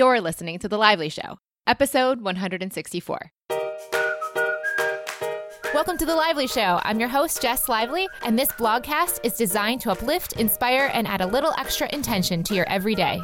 You're listening to The Lively Show, episode 164. Welcome to The Lively Show. I'm your host, Jess Lively, and this blogcast is designed to uplift, inspire, and add a little extra intention to your everyday.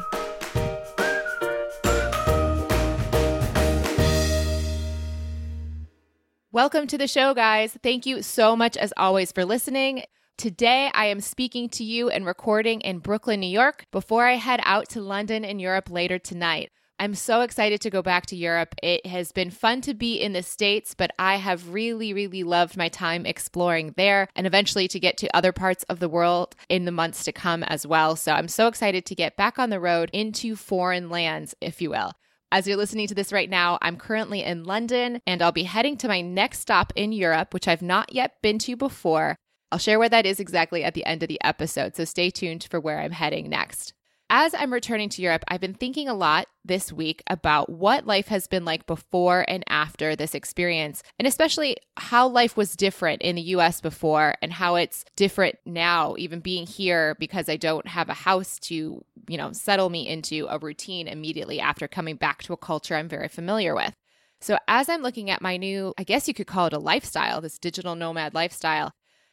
Welcome to the show, guys. Thank you so much, as always, for listening. Today, I am speaking to you and recording in Brooklyn, New York, before I head out to London and Europe later tonight. I'm so excited to go back to Europe. It has been fun to be in the States, but I have really, really loved my time exploring there and eventually to get to other parts of the world in the months to come as well. So I'm so excited to get back on the road into foreign lands, if you will. As you're listening to this right now, I'm currently in London and I'll be heading to my next stop in Europe, which I've not yet been to before. I'll share where that is exactly at the end of the episode, so stay tuned for where I'm heading next. As I'm returning to Europe, I've been thinking a lot this week about what life has been like before and after this experience, and especially how life was different in the US before and how it's different now, even being here because I don't have a house to, you know, settle me into a routine immediately after coming back to a culture I'm very familiar with. So, as I'm looking at my new, I guess you could call it a lifestyle, this digital nomad lifestyle,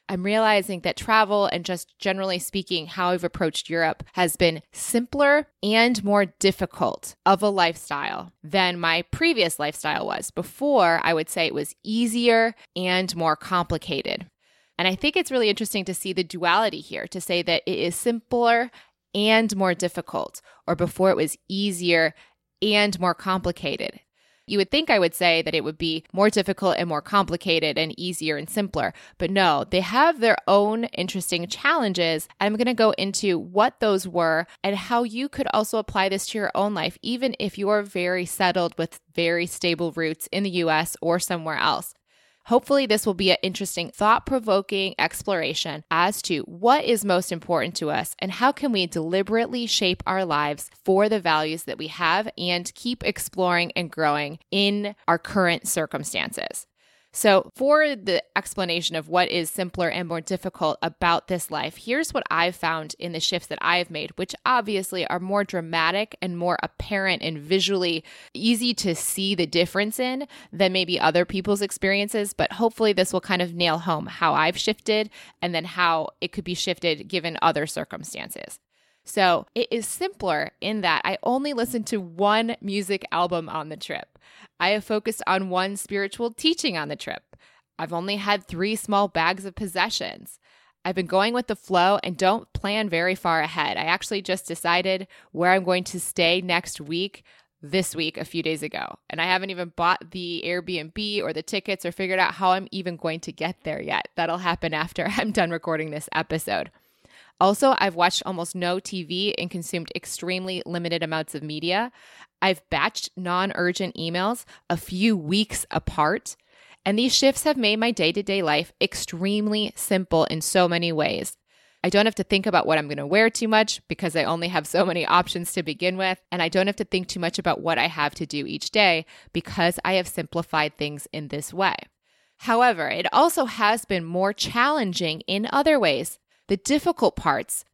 I'm realizing that travel and just generally speaking, how I've approached Europe has been simpler and more difficult of a lifestyle than my previous lifestyle was. Before, I would say it was easier and more complicated. And I think it's really interesting to see the duality here to say that it is simpler and more difficult, or before it was easier and more complicated. You would think I would say that it would be more difficult and more complicated and easier and simpler, but no, they have their own interesting challenges. I'm going to go into what those were and how you could also apply this to your own life, even if you're very settled with very stable roots in the US or somewhere else. Hopefully, this will be an interesting, thought provoking exploration as to what is most important to us and how can we deliberately shape our lives for the values that we have and keep exploring and growing in our current circumstances. So, for the explanation of what is simpler and more difficult about this life, here's what I've found in the shifts that I've made, which obviously are more dramatic and more apparent and visually easy to see the difference in than maybe other people's experiences. But hopefully, this will kind of nail home how I've shifted and then how it could be shifted given other circumstances. So it is simpler in that I only listened to one music album on the trip. I have focused on one spiritual teaching on the trip. I've only had three small bags of possessions. I've been going with the flow and don't plan very far ahead. I actually just decided where I'm going to stay next week this week a few days ago. And I haven't even bought the Airbnb or the tickets or figured out how I'm even going to get there yet. That'll happen after I'm done recording this episode. Also, I've watched almost no TV and consumed extremely limited amounts of media. I've batched non urgent emails a few weeks apart. And these shifts have made my day to day life extremely simple in so many ways. I don't have to think about what I'm going to wear too much because I only have so many options to begin with. And I don't have to think too much about what I have to do each day because I have simplified things in this way. However, it also has been more challenging in other ways. The difficult parts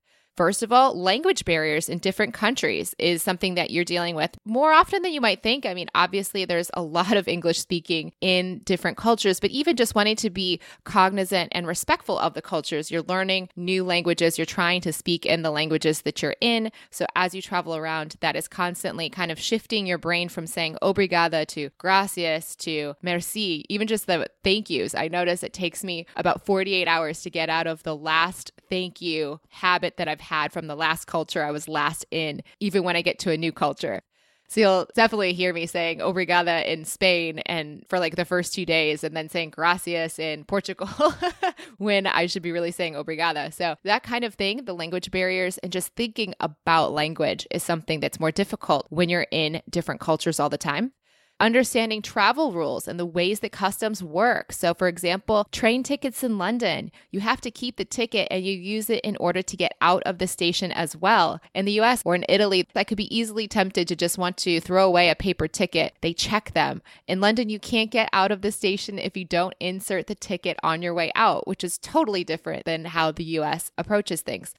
First of all, language barriers in different countries is something that you're dealing with more often than you might think. I mean, obviously, there's a lot of English speaking in different cultures, but even just wanting to be cognizant and respectful of the cultures, you're learning new languages, you're trying to speak in the languages that you're in. So as you travel around, that is constantly kind of shifting your brain from saying obrigada to gracias to merci, even just the thank yous. I notice it takes me about 48 hours to get out of the last thank you habit that I've had from the last culture I was last in, even when I get to a new culture. So you'll definitely hear me saying obrigada in Spain and for like the first two days, and then saying gracias in Portugal when I should be really saying obrigada. So that kind of thing, the language barriers and just thinking about language is something that's more difficult when you're in different cultures all the time understanding travel rules and the ways that customs work. So, for example, train tickets in London, you have to keep the ticket and you use it in order to get out of the station as well. In the US or in Italy, that could be easily tempted to just want to throw away a paper ticket. They check them. In London, you can't get out of the station if you don't insert the ticket on your way out, which is totally different than how the US approaches things.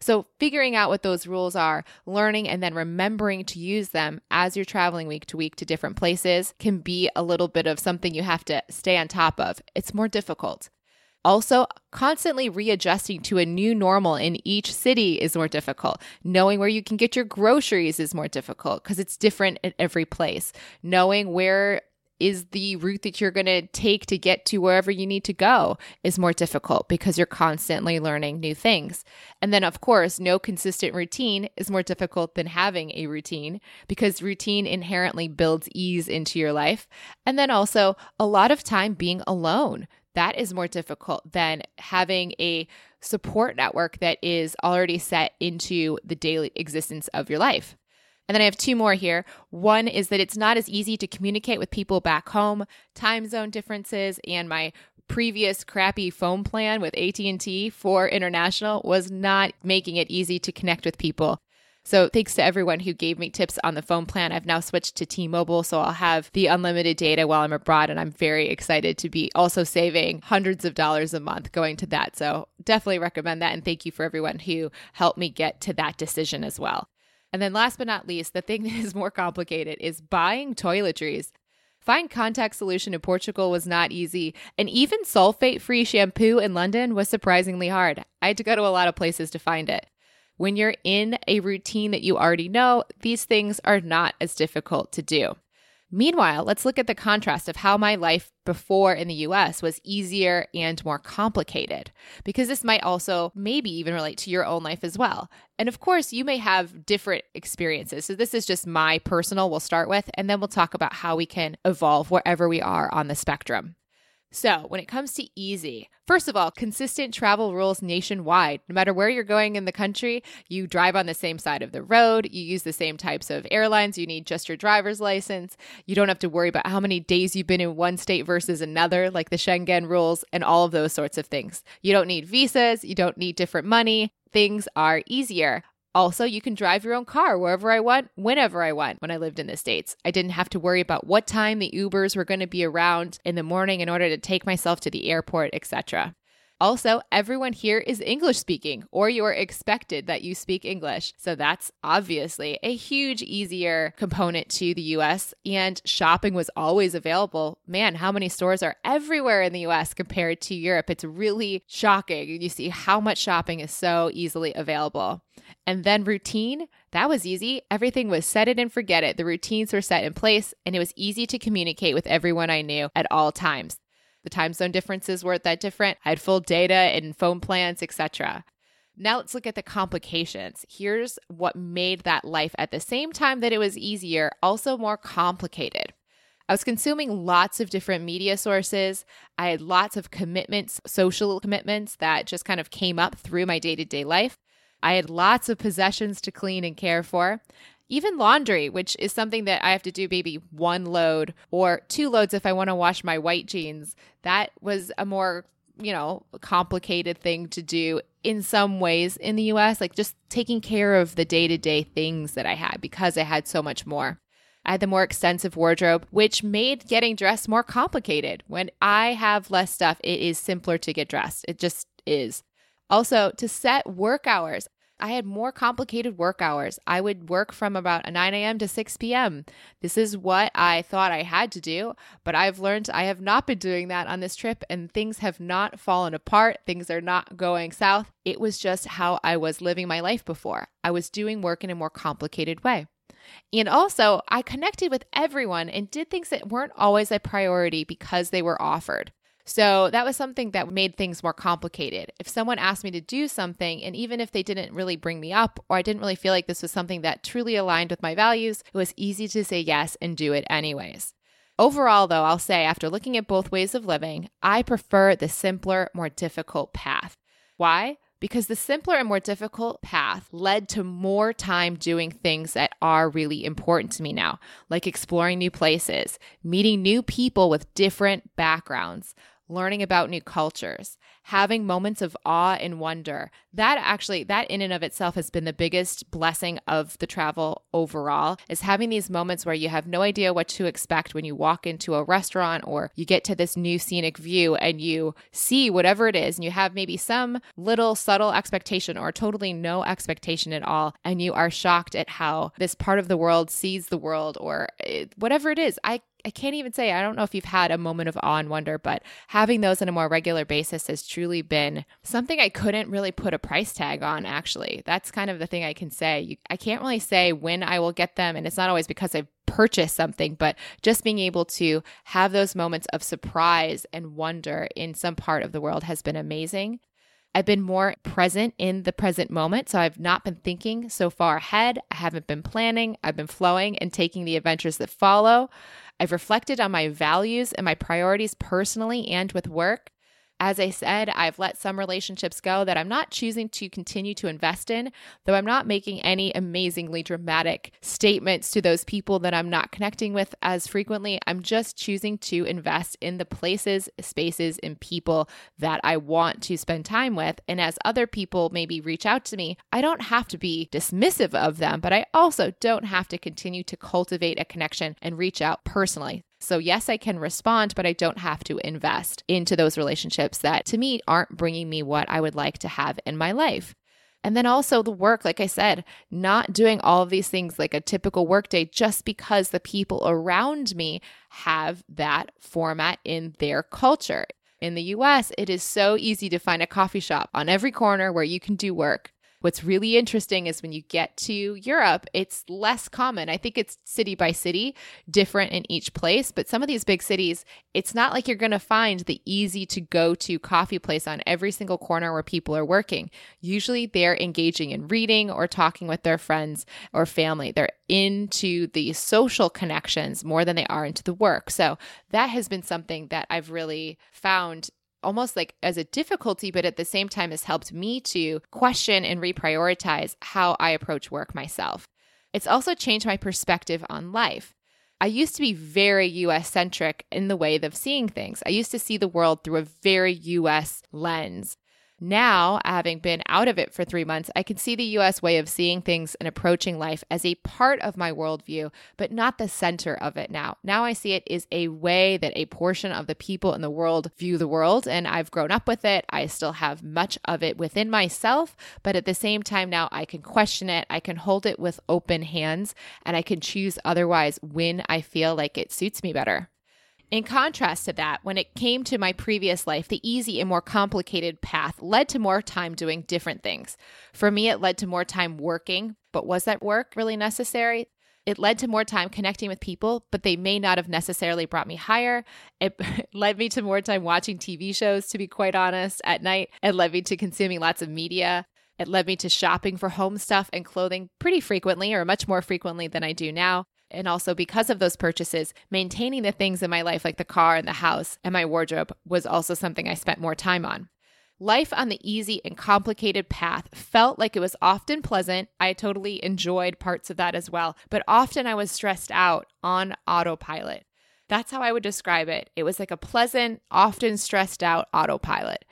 So, figuring out what those rules are, learning and then remembering to use them as you're traveling week to week to different places can be a little bit of something you have to stay on top of. It's more difficult. Also, constantly readjusting to a new normal in each city is more difficult. Knowing where you can get your groceries is more difficult because it's different at every place. Knowing where is the route that you're going to take to get to wherever you need to go is more difficult because you're constantly learning new things. And then, of course, no consistent routine is more difficult than having a routine because routine inherently builds ease into your life. And then also, a lot of time being alone. That is more difficult than having a support network that is already set into the daily existence of your life. And then I have two more here. One is that it's not as easy to communicate with people back home, time zone differences, and my previous crappy phone plan with AT&T for international was not making it easy to connect with people. So thanks to everyone who gave me tips on the phone plan. I've now switched to T-Mobile, so I'll have the unlimited data while I'm abroad and I'm very excited to be also saving hundreds of dollars a month going to that. So definitely recommend that and thank you for everyone who helped me get to that decision as well. And then last but not least, the thing that is more complicated is buying toiletries. Find contact solution in Portugal was not easy, and even sulfate free shampoo in London was surprisingly hard. I had to go to a lot of places to find it. When you're in a routine that you already know, these things are not as difficult to do. Meanwhile, let's look at the contrast of how my life before in the US was easier and more complicated, because this might also maybe even relate to your own life as well. And of course, you may have different experiences. So, this is just my personal, we'll start with, and then we'll talk about how we can evolve wherever we are on the spectrum. So, when it comes to easy, first of all, consistent travel rules nationwide. No matter where you're going in the country, you drive on the same side of the road, you use the same types of airlines, you need just your driver's license. You don't have to worry about how many days you've been in one state versus another, like the Schengen rules and all of those sorts of things. You don't need visas, you don't need different money. Things are easier. Also, you can drive your own car wherever I want, whenever I want when I lived in the States. I didn't have to worry about what time the Ubers were going to be around in the morning in order to take myself to the airport, etc. Also, everyone here is English speaking, or you're expected that you speak English. So that's obviously a huge, easier component to the US. And shopping was always available. Man, how many stores are everywhere in the US compared to Europe? It's really shocking. You see how much shopping is so easily available. And then routine, that was easy. Everything was set it and forget it. The routines were set in place, and it was easy to communicate with everyone I knew at all times. The time zone differences weren't that different. I had full data and phone plans, etc. Now let's look at the complications. Here's what made that life at the same time that it was easier, also more complicated. I was consuming lots of different media sources. I had lots of commitments, social commitments that just kind of came up through my day to day life. I had lots of possessions to clean and care for even laundry, which is something that I have to do maybe one load or two loads if I want to wash my white jeans. That was a more, you know, complicated thing to do in some ways in the US, like just taking care of the day to day things that I had because I had so much more. I had the more extensive wardrobe, which made getting dressed more complicated. When I have less stuff, it is simpler to get dressed. It just is. Also, to set work hours. I had more complicated work hours. I would work from about 9 a.m. to 6 p.m. This is what I thought I had to do, but I've learned I have not been doing that on this trip, and things have not fallen apart. Things are not going south. It was just how I was living my life before. I was doing work in a more complicated way. And also, I connected with everyone and did things that weren't always a priority because they were offered. So that was something that made things more complicated. If someone asked me to do something, and even if they didn't really bring me up, or I didn't really feel like this was something that truly aligned with my values, it was easy to say yes and do it anyways. Overall, though, I'll say after looking at both ways of living, I prefer the simpler, more difficult path. Why? Because the simpler and more difficult path led to more time doing things that are really important to me now, like exploring new places, meeting new people with different backgrounds, learning about new cultures, having moments of awe and wonder. That actually, that in and of itself has been the biggest blessing of the travel overall is having these moments where you have no idea what to expect when you walk into a restaurant or you get to this new scenic view and you see whatever it is and you have maybe some little subtle expectation or totally no expectation at all and you are shocked at how this part of the world sees the world or eh, whatever it is. I I can't even say, I don't know if you've had a moment of awe and wonder, but having those on a more regular basis has truly been something I couldn't really put a price tag on, actually. That's kind of the thing I can say. You, I can't really say when I will get them, and it's not always because I've purchased something, but just being able to have those moments of surprise and wonder in some part of the world has been amazing. I've been more present in the present moment. So I've not been thinking so far ahead. I haven't been planning. I've been flowing and taking the adventures that follow. I've reflected on my values and my priorities personally and with work. As I said, I've let some relationships go that I'm not choosing to continue to invest in, though I'm not making any amazingly dramatic statements to those people that I'm not connecting with as frequently. I'm just choosing to invest in the places, spaces, and people that I want to spend time with. And as other people maybe reach out to me, I don't have to be dismissive of them, but I also don't have to continue to cultivate a connection and reach out personally. So, yes, I can respond, but I don't have to invest into those relationships that to me aren't bringing me what I would like to have in my life. And then also the work, like I said, not doing all of these things like a typical workday just because the people around me have that format in their culture. In the US, it is so easy to find a coffee shop on every corner where you can do work. What's really interesting is when you get to Europe, it's less common. I think it's city by city, different in each place. But some of these big cities, it's not like you're going to find the easy to go to coffee place on every single corner where people are working. Usually they're engaging in reading or talking with their friends or family. They're into the social connections more than they are into the work. So that has been something that I've really found almost like as a difficulty, but at the same time has helped me to question and reprioritize how I approach work myself. It's also changed my perspective on life. I used to be very US centric in the way of seeing things. I used to see the world through a very US lens. Now, having been out of it for three months, I can see the US way of seeing things and approaching life as a part of my worldview, but not the center of it now. Now I see it is a way that a portion of the people in the world view the world, and I've grown up with it. I still have much of it within myself, but at the same time, now I can question it, I can hold it with open hands, and I can choose otherwise when I feel like it suits me better. In contrast to that, when it came to my previous life, the easy and more complicated path led to more time doing different things. For me, it led to more time working, but was that work really necessary? It led to more time connecting with people, but they may not have necessarily brought me higher. It led me to more time watching TV shows, to be quite honest, at night. It led me to consuming lots of media. It led me to shopping for home stuff and clothing pretty frequently, or much more frequently than I do now. And also, because of those purchases, maintaining the things in my life, like the car and the house and my wardrobe, was also something I spent more time on. Life on the easy and complicated path felt like it was often pleasant. I totally enjoyed parts of that as well, but often I was stressed out on autopilot. That's how I would describe it. It was like a pleasant, often stressed out autopilot.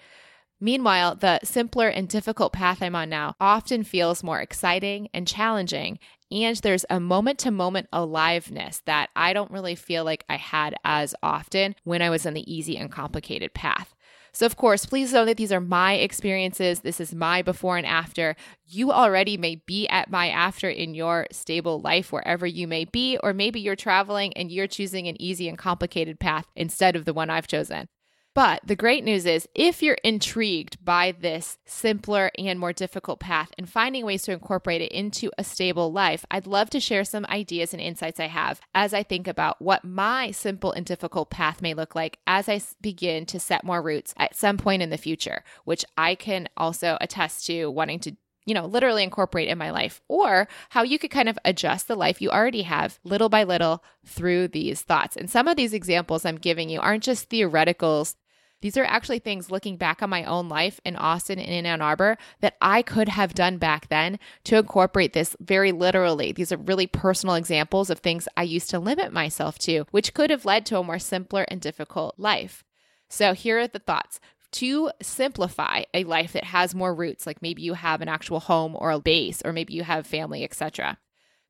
Meanwhile, the simpler and difficult path I'm on now often feels more exciting and challenging and there's a moment to moment aliveness that I don't really feel like I had as often when I was on the easy and complicated path. So, of course, please know that these are my experiences. This is my before and after. You already may be at my after in your stable life, wherever you may be, or maybe you're traveling and you're choosing an easy and complicated path instead of the one I've chosen. But the great news is if you're intrigued by this simpler and more difficult path and finding ways to incorporate it into a stable life, I'd love to share some ideas and insights I have as I think about what my simple and difficult path may look like as I begin to set more roots at some point in the future, which I can also attest to wanting to you know, literally incorporate in my life, or how you could kind of adjust the life you already have little by little through these thoughts. And some of these examples I'm giving you aren't just theoreticals these are actually things looking back on my own life in Austin and in Ann Arbor that I could have done back then to incorporate this very literally. These are really personal examples of things I used to limit myself to, which could have led to a more simpler and difficult life. So here are the thoughts to simplify a life that has more roots, like maybe you have an actual home or a base, or maybe you have family, etc.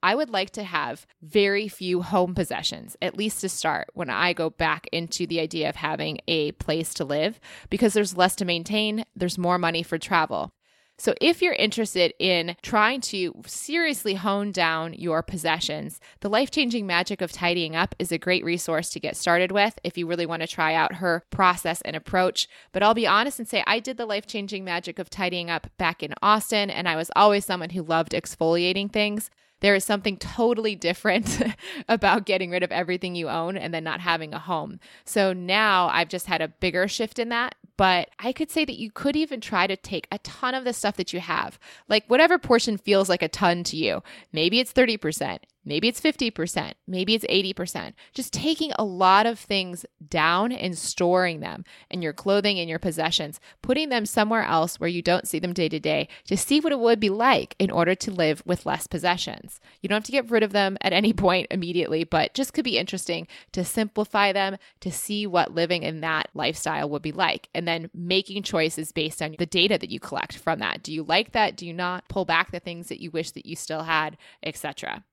I would like to have very few home possessions, at least to start, when I go back into the idea of having a place to live, because there's less to maintain, there's more money for travel. So, if you're interested in trying to seriously hone down your possessions, the life changing magic of tidying up is a great resource to get started with if you really want to try out her process and approach. But I'll be honest and say I did the life changing magic of tidying up back in Austin, and I was always someone who loved exfoliating things. There is something totally different about getting rid of everything you own and then not having a home. So now I've just had a bigger shift in that but I could say that you could even try to take a ton of the stuff that you have, like whatever portion feels like a ton to you. Maybe it's 30%, Maybe it's 50%, maybe it's 80%. Just taking a lot of things down and storing them in your clothing and your possessions, putting them somewhere else where you don't see them day to day to see what it would be like in order to live with less possessions. You don't have to get rid of them at any point immediately, but just could be interesting to simplify them to see what living in that lifestyle would be like and then making choices based on the data that you collect from that. Do you like that? Do you not? Pull back the things that you wish that you still had, etc.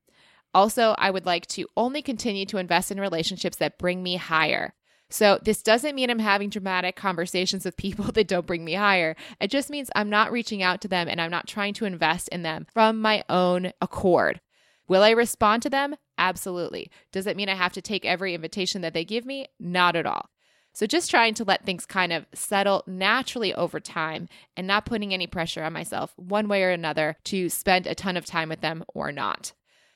Also, I would like to only continue to invest in relationships that bring me higher. So, this doesn't mean I'm having dramatic conversations with people that don't bring me higher. It just means I'm not reaching out to them and I'm not trying to invest in them from my own accord. Will I respond to them? Absolutely. Does it mean I have to take every invitation that they give me? Not at all. So, just trying to let things kind of settle naturally over time and not putting any pressure on myself one way or another to spend a ton of time with them or not.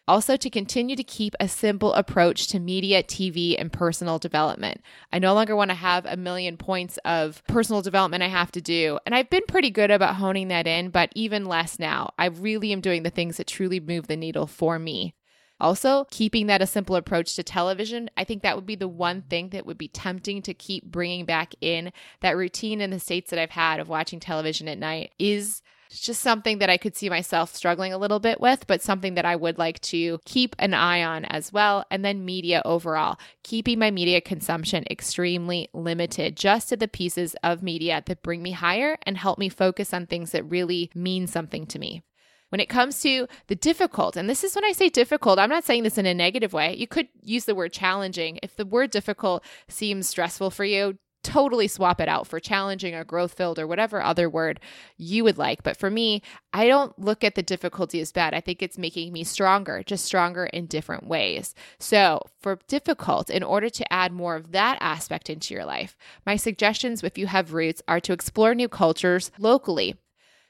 Also, to continue to keep a simple approach to media, TV, and personal development. I no longer want to have a million points of personal development I have to do. And I've been pretty good about honing that in, but even less now. I really am doing the things that truly move the needle for me. Also, keeping that a simple approach to television, I think that would be the one thing that would be tempting to keep bringing back in. That routine in the states that I've had of watching television at night is it's just something that I could see myself struggling a little bit with, but something that I would like to keep an eye on as well. And then media overall, keeping my media consumption extremely limited, just to the pieces of media that bring me higher and help me focus on things that really mean something to me. When it comes to the difficult, and this is when I say difficult, I'm not saying this in a negative way. You could use the word challenging. If the word difficult seems stressful for you, totally swap it out for challenging or growth filled or whatever other word you would like. But for me, I don't look at the difficulty as bad. I think it's making me stronger, just stronger in different ways. So, for difficult, in order to add more of that aspect into your life, my suggestions, if you have roots, are to explore new cultures locally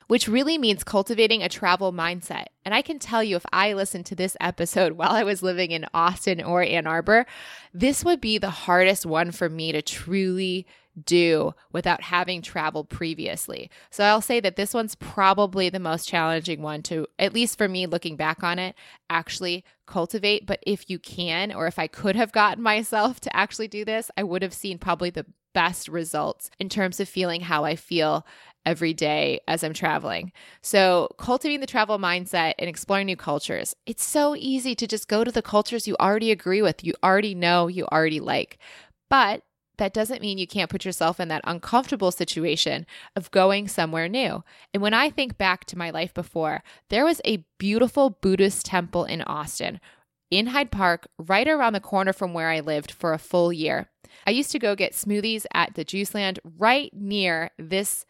which really means cultivating a travel mindset. And I can tell you, if I listened to this episode while I was living in Austin or Ann Arbor, this would be the hardest one for me to truly do without having traveled previously. So I'll say that this one's probably the most challenging one to, at least for me looking back on it, actually cultivate. But if you can, or if I could have gotten myself to actually do this, I would have seen probably the best results in terms of feeling how I feel every day as I'm traveling. So, cultivating the travel mindset and exploring new cultures. It's so easy to just go to the cultures you already agree with, you already know, you already like. But that doesn't mean you can't put yourself in that uncomfortable situation of going somewhere new. And when I think back to my life before, there was a beautiful Buddhist temple in Austin, in Hyde Park, right around the corner from where I lived for a full year. I used to go get smoothies at the Juice Land right near this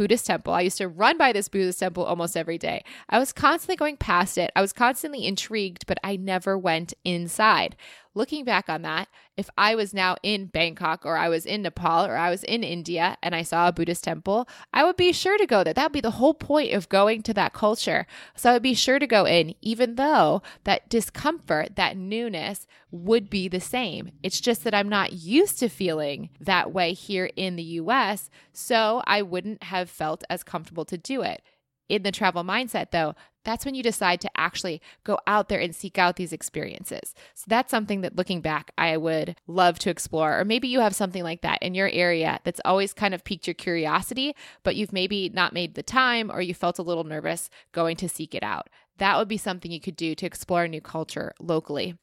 Buddhist temple. I used to run by this Buddhist temple almost every day. I was constantly going past it. I was constantly intrigued, but I never went inside looking back on that, if I was now in Bangkok or I was in Nepal or I was in India and I saw a Buddhist temple, I would be sure to go there. That would be the whole point of going to that culture. So I would be sure to go in, even though that discomfort, that newness would be the same. It's just that I'm not used to feeling that way here in the US. So I wouldn't have felt as comfortable to do it in the travel mindset, though, that's when you decide to actually go out there and seek out these experiences. So that's something that looking back, I would love to explore. Or maybe you have something like that in your area that's always kind of piqued your curiosity, but you've maybe not made the time or you felt a little nervous going to seek it out. That would be something you could do to explore a new culture locally.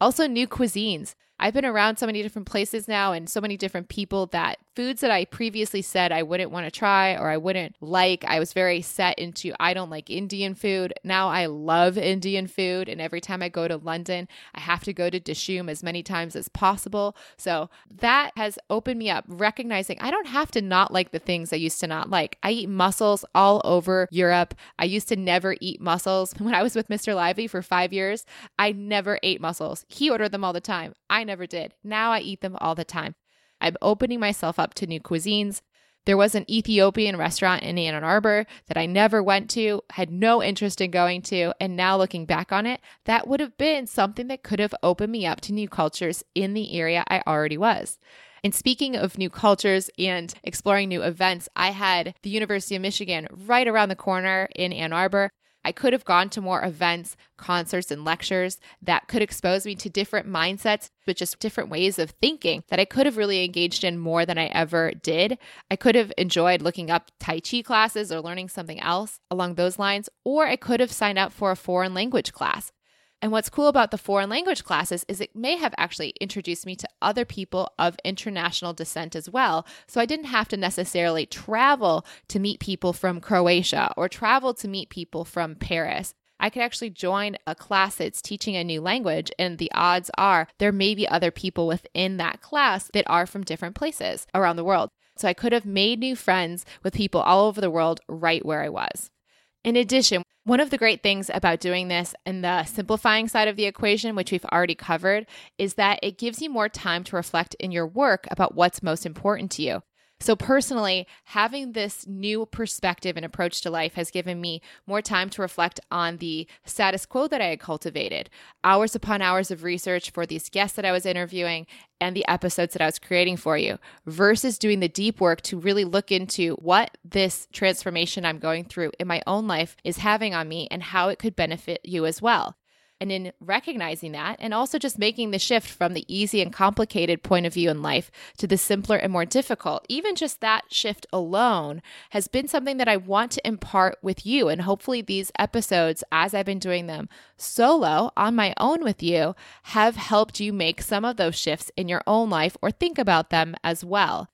Also, new cuisines. I've been around so many different places now and so many different people that foods that I previously said I wouldn't want to try or I wouldn't like, I was very set into I don't like Indian food. Now I love Indian food. And every time I go to London, I have to go to Dishoom as many times as possible. So that has opened me up, recognizing I don't have to not like the things I used to not like. I eat mussels all over Europe. I used to never eat mussels. When I was with Mr. Lively for five years, I never ate mussels. He ordered them all the time. I never did. Now I eat them all the time. I'm opening myself up to new cuisines. There was an Ethiopian restaurant in Ann Arbor that I never went to, had no interest in going to, and now looking back on it, that would have been something that could have opened me up to new cultures in the area I already was. And speaking of new cultures and exploring new events, I had the University of Michigan right around the corner in Ann Arbor. I could have gone to more events, concerts, and lectures that could expose me to different mindsets, but just different ways of thinking that I could have really engaged in more than I ever did. I could have enjoyed looking up Tai Chi classes or learning something else along those lines, or I could have signed up for a foreign language class. And what's cool about the foreign language classes is it may have actually introduced me to other people of international descent as well. So I didn't have to necessarily travel to meet people from Croatia or travel to meet people from Paris. I could actually join a class that's teaching a new language, and the odds are there may be other people within that class that are from different places around the world. So I could have made new friends with people all over the world right where I was. In addition, one of the great things about doing this and the simplifying side of the equation, which we've already covered, is that it gives you more time to reflect in your work about what's most important to you. So, personally, having this new perspective and approach to life has given me more time to reflect on the status quo that I had cultivated, hours upon hours of research for these guests that I was interviewing and the episodes that I was creating for you, versus doing the deep work to really look into what this transformation I'm going through in my own life is having on me and how it could benefit you as well. And in recognizing that, and also just making the shift from the easy and complicated point of view in life to the simpler and more difficult, even just that shift alone has been something that I want to impart with you. And hopefully, these episodes, as I've been doing them solo on my own with you, have helped you make some of those shifts in your own life or think about them as well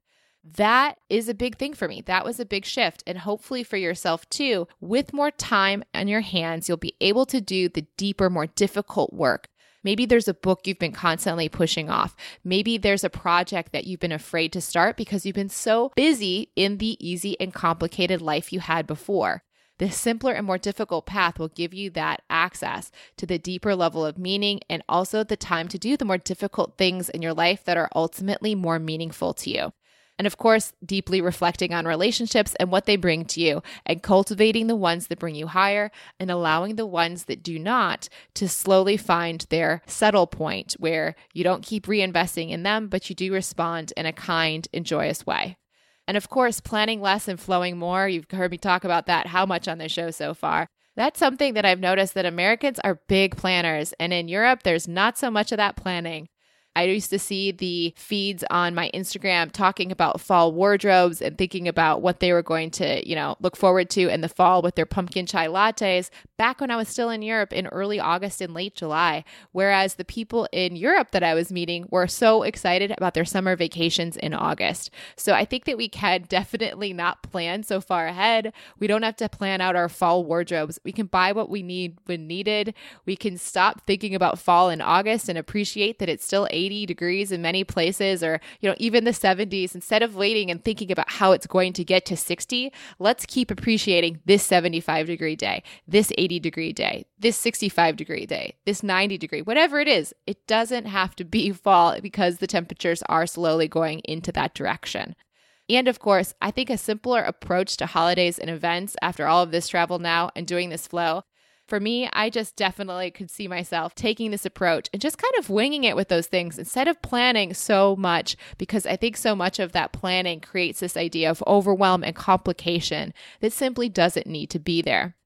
that is a big thing for me. That was a big shift. And hopefully for yourself too, with more time on your hands, you'll be able to do the deeper, more difficult work. Maybe there's a book you've been constantly pushing off. Maybe there's a project that you've been afraid to start because you've been so busy in the easy and complicated life you had before. The simpler and more difficult path will give you that access to the deeper level of meaning and also the time to do the more difficult things in your life that are ultimately more meaningful to you. And of course, deeply reflecting on relationships and what they bring to you, and cultivating the ones that bring you higher and allowing the ones that do not to slowly find their settle point where you don't keep reinvesting in them, but you do respond in a kind and joyous way. And of course, planning less and flowing more. You've heard me talk about that how much on the show so far. That's something that I've noticed that Americans are big planners, and in Europe, there's not so much of that planning. I used to see the feeds on my Instagram talking about fall wardrobes and thinking about what they were going to, you know, look forward to in the fall with their pumpkin chai lattes back when I was still in Europe in early August and late July. Whereas the people in Europe that I was meeting were so excited about their summer vacations in August. So I think that we can definitely not plan so far ahead. We don't have to plan out our fall wardrobes. We can buy what we need when needed. We can stop thinking about fall in August and appreciate that it's still 80 degrees in many places or, you know, even the 70s. Instead of waiting and thinking about how it's going to get to 60, let's keep appreciating this 75 degree day, this 80 degree day, this 65 degree day, this 90 degree, whatever it is. It doesn't have to be fall because the temperatures are slowly going into that direction. And of course, I think a simpler approach to holidays and events after all of this travel now and doing this flow for me, I just definitely could see myself taking this approach and just kind of winging it with those things instead of planning so much, because I think so much of that planning creates this idea of overwhelm and complication that simply doesn't need to be there.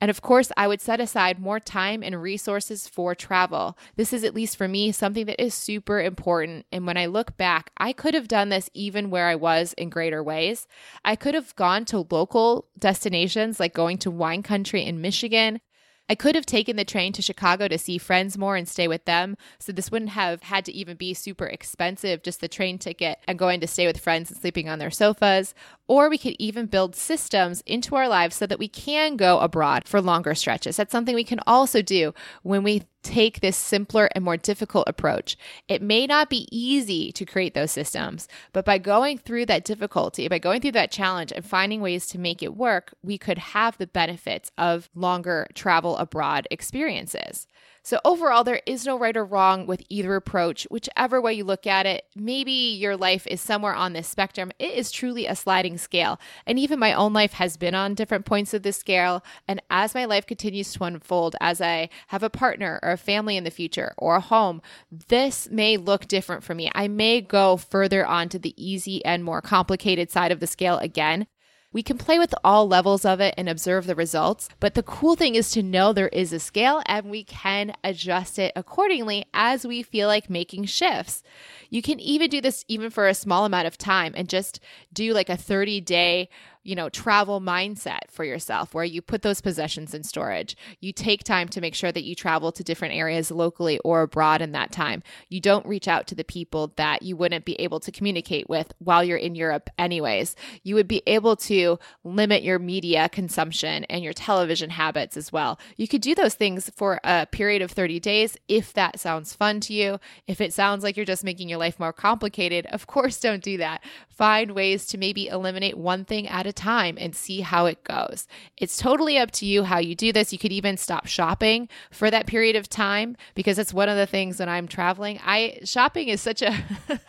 And of course, I would set aside more time and resources for travel. This is, at least for me, something that is super important. And when I look back, I could have done this even where I was in greater ways. I could have gone to local destinations like going to wine country in Michigan, I could have taken the train to Chicago to see friends more and stay with them. So this wouldn't have had to even be super expensive, just the train ticket and going to stay with friends and sleeping on their sofas. Or we could even build systems into our lives so that we can go abroad for longer stretches. That's something we can also do when we take this simpler and more difficult approach. It may not be easy to create those systems, but by going through that difficulty, by going through that challenge and finding ways to make it work, we could have the benefits of longer travel abroad experiences. So, overall, there is no right or wrong with either approach. Whichever way you look at it, maybe your life is somewhere on this spectrum. It is truly a sliding scale. And even my own life has been on different points of this scale. And as my life continues to unfold, as I have a partner or a family in the future or a home, this may look different for me. I may go further onto the easy and more complicated side of the scale again. We can play with all levels of it and observe the results, but the cool thing is to know there is a scale and we can adjust it accordingly as we feel like making shifts. You can even do this even for a small amount of time and just do like a 30 day you know, travel mindset for yourself where you put those possessions in storage. You take time to make sure that you travel to different areas locally or abroad in that time. You don't reach out to the people that you wouldn't be able to communicate with while you're in Europe, anyways. You would be able to limit your media consumption and your television habits as well. You could do those things for a period of 30 days if that sounds fun to you. If it sounds like you're just making your life more complicated, of course, don't do that. Find ways to maybe eliminate one thing at a time and see how it goes. It's totally up to you how you do this. You could even stop shopping for that period of time because that's one of the things when I'm traveling. I shopping is such a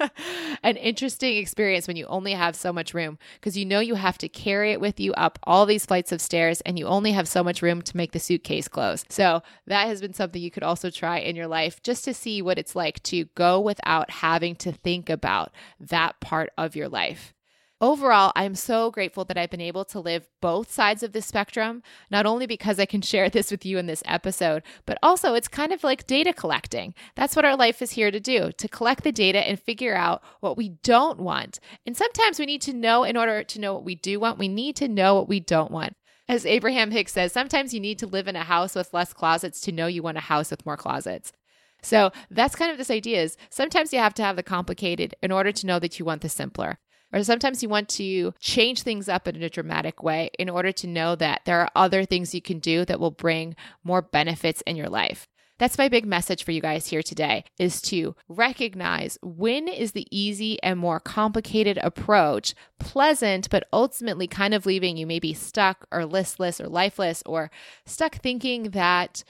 an interesting experience when you only have so much room because you know you have to carry it with you up all these flights of stairs and you only have so much room to make the suitcase close. So that has been something you could also try in your life just to see what it's like to go without having to think about that part of your life. Overall, I'm so grateful that I've been able to live both sides of the spectrum, not only because I can share this with you in this episode, but also it's kind of like data collecting. That's what our life is here to do to collect the data and figure out what we don't want. And sometimes we need to know, in order to know what we do want, we need to know what we don't want. As Abraham Hicks says, sometimes you need to live in a house with less closets to know you want a house with more closets. So that's kind of this idea is sometimes you have to have the complicated in order to know that you want the simpler. Or sometimes you want to change things up in a dramatic way in order to know that there are other things you can do that will bring more benefits in your life. That's my big message for you guys here today is to recognize when is the easy and more complicated approach pleasant, but ultimately kind of leaving you maybe stuck or listless or lifeless or stuck thinking that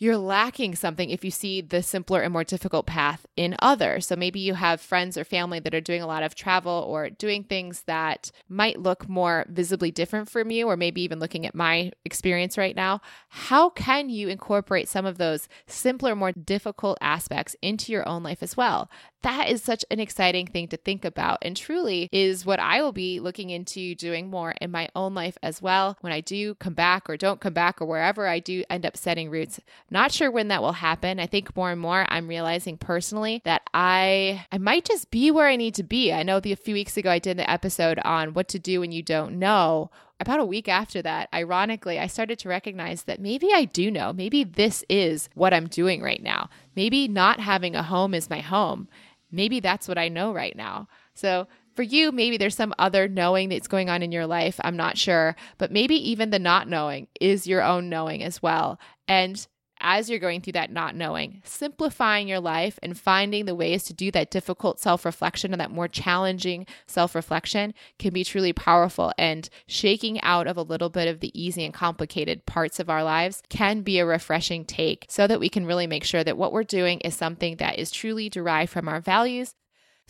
you're lacking something if you see the simpler and more difficult path in others. So maybe you have friends or family that are doing a lot of travel or doing things that might look more visibly different from you, or maybe even looking at my experience right now. How can you incorporate some of those simpler, more difficult aspects into your own life as well? that is such an exciting thing to think about and truly is what I will be looking into doing more in my own life as well when I do come back or don't come back or wherever I do end up setting roots. Not sure when that will happen. I think more and more I'm realizing personally that I I might just be where I need to be. I know the, a few weeks ago I did the episode on what to do when you don't know about a week after that, ironically, I started to recognize that maybe I do know. Maybe this is what I'm doing right now. Maybe not having a home is my home maybe that's what I know right now. So for you, maybe there's some other knowing that's going on in your life. I'm not sure. But maybe even the not knowing is your own knowing as well. And as you're going through that not knowing, simplifying your life and finding the ways to do that difficult self reflection and that more challenging self reflection can be truly powerful. And shaking out of a little bit of the easy and complicated parts of our lives can be a refreshing take so that we can really make sure that what we're doing is something that is truly derived from our values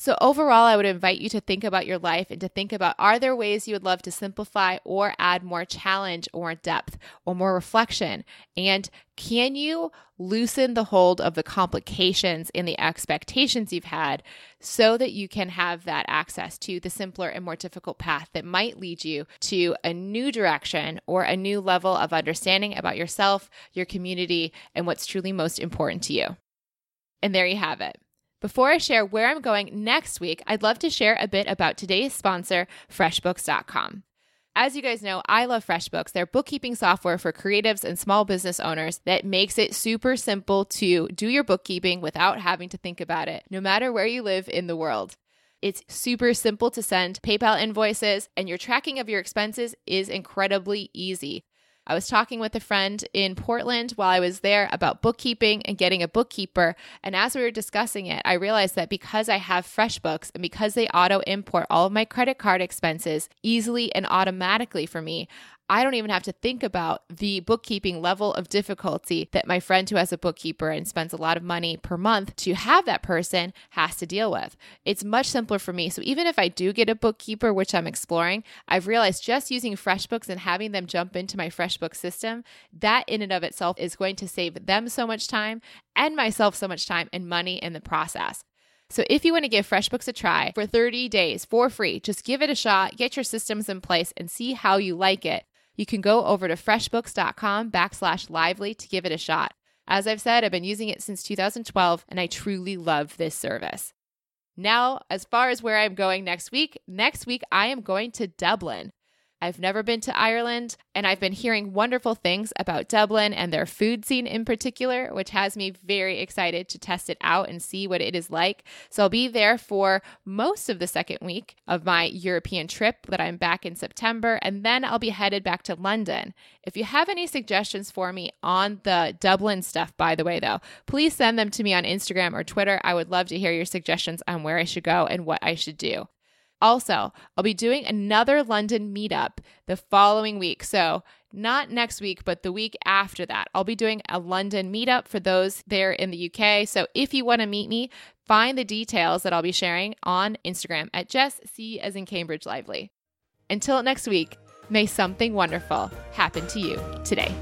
so, overall, I would invite you to think about your life and to think about are there ways you would love to simplify or add more challenge or depth or more reflection? And can you loosen the hold of the complications and the expectations you've had so that you can have that access to the simpler and more difficult path that might lead you to a new direction or a new level of understanding about yourself, your community, and what's truly most important to you? And there you have it. Before I share where I'm going next week, I'd love to share a bit about today's sponsor, FreshBooks.com. As you guys know, I love FreshBooks. They're bookkeeping software for creatives and small business owners that makes it super simple to do your bookkeeping without having to think about it, no matter where you live in the world. It's super simple to send PayPal invoices, and your tracking of your expenses is incredibly easy. I was talking with a friend in Portland while I was there about bookkeeping and getting a bookkeeper. And as we were discussing it, I realized that because I have FreshBooks and because they auto import all of my credit card expenses easily and automatically for me, I don't even have to think about the bookkeeping level of difficulty that my friend who has a bookkeeper and spends a lot of money per month to have that person has to deal with. It's much simpler for me. So even if I do get a bookkeeper, which I'm exploring, I've realized just using FreshBooks and having them jump into my FreshBooks system, that in and of itself is going to save them so much time and myself so much time and money in the process. So if you want to give FreshBooks a try for 30 days for free, just give it a shot, get your systems in place, and see how you like it you can go over to freshbooks.com backslash lively to give it a shot. As I've said, I've been using it since 2012 and I truly love this service. Now, as far as where I'm going next week, next week I am going to Dublin. I've never been to Ireland, and I've been hearing wonderful things about Dublin and their food scene in particular, which has me very excited to test it out and see what it is like. So I'll be there for most of the second week of my European trip that I'm back in September, and then I'll be headed back to London. If you have any suggestions for me on the Dublin stuff, by the way, though, please send them to me on Instagram or Twitter. I would love to hear your suggestions on where I should go and what I should do. Also, I'll be doing another London meetup the following week. So, not next week, but the week after that. I'll be doing a London meetup for those there in the UK. So, if you want to meet me, find the details that I'll be sharing on Instagram at Jess C as in Cambridge Lively. Until next week, may something wonderful happen to you today.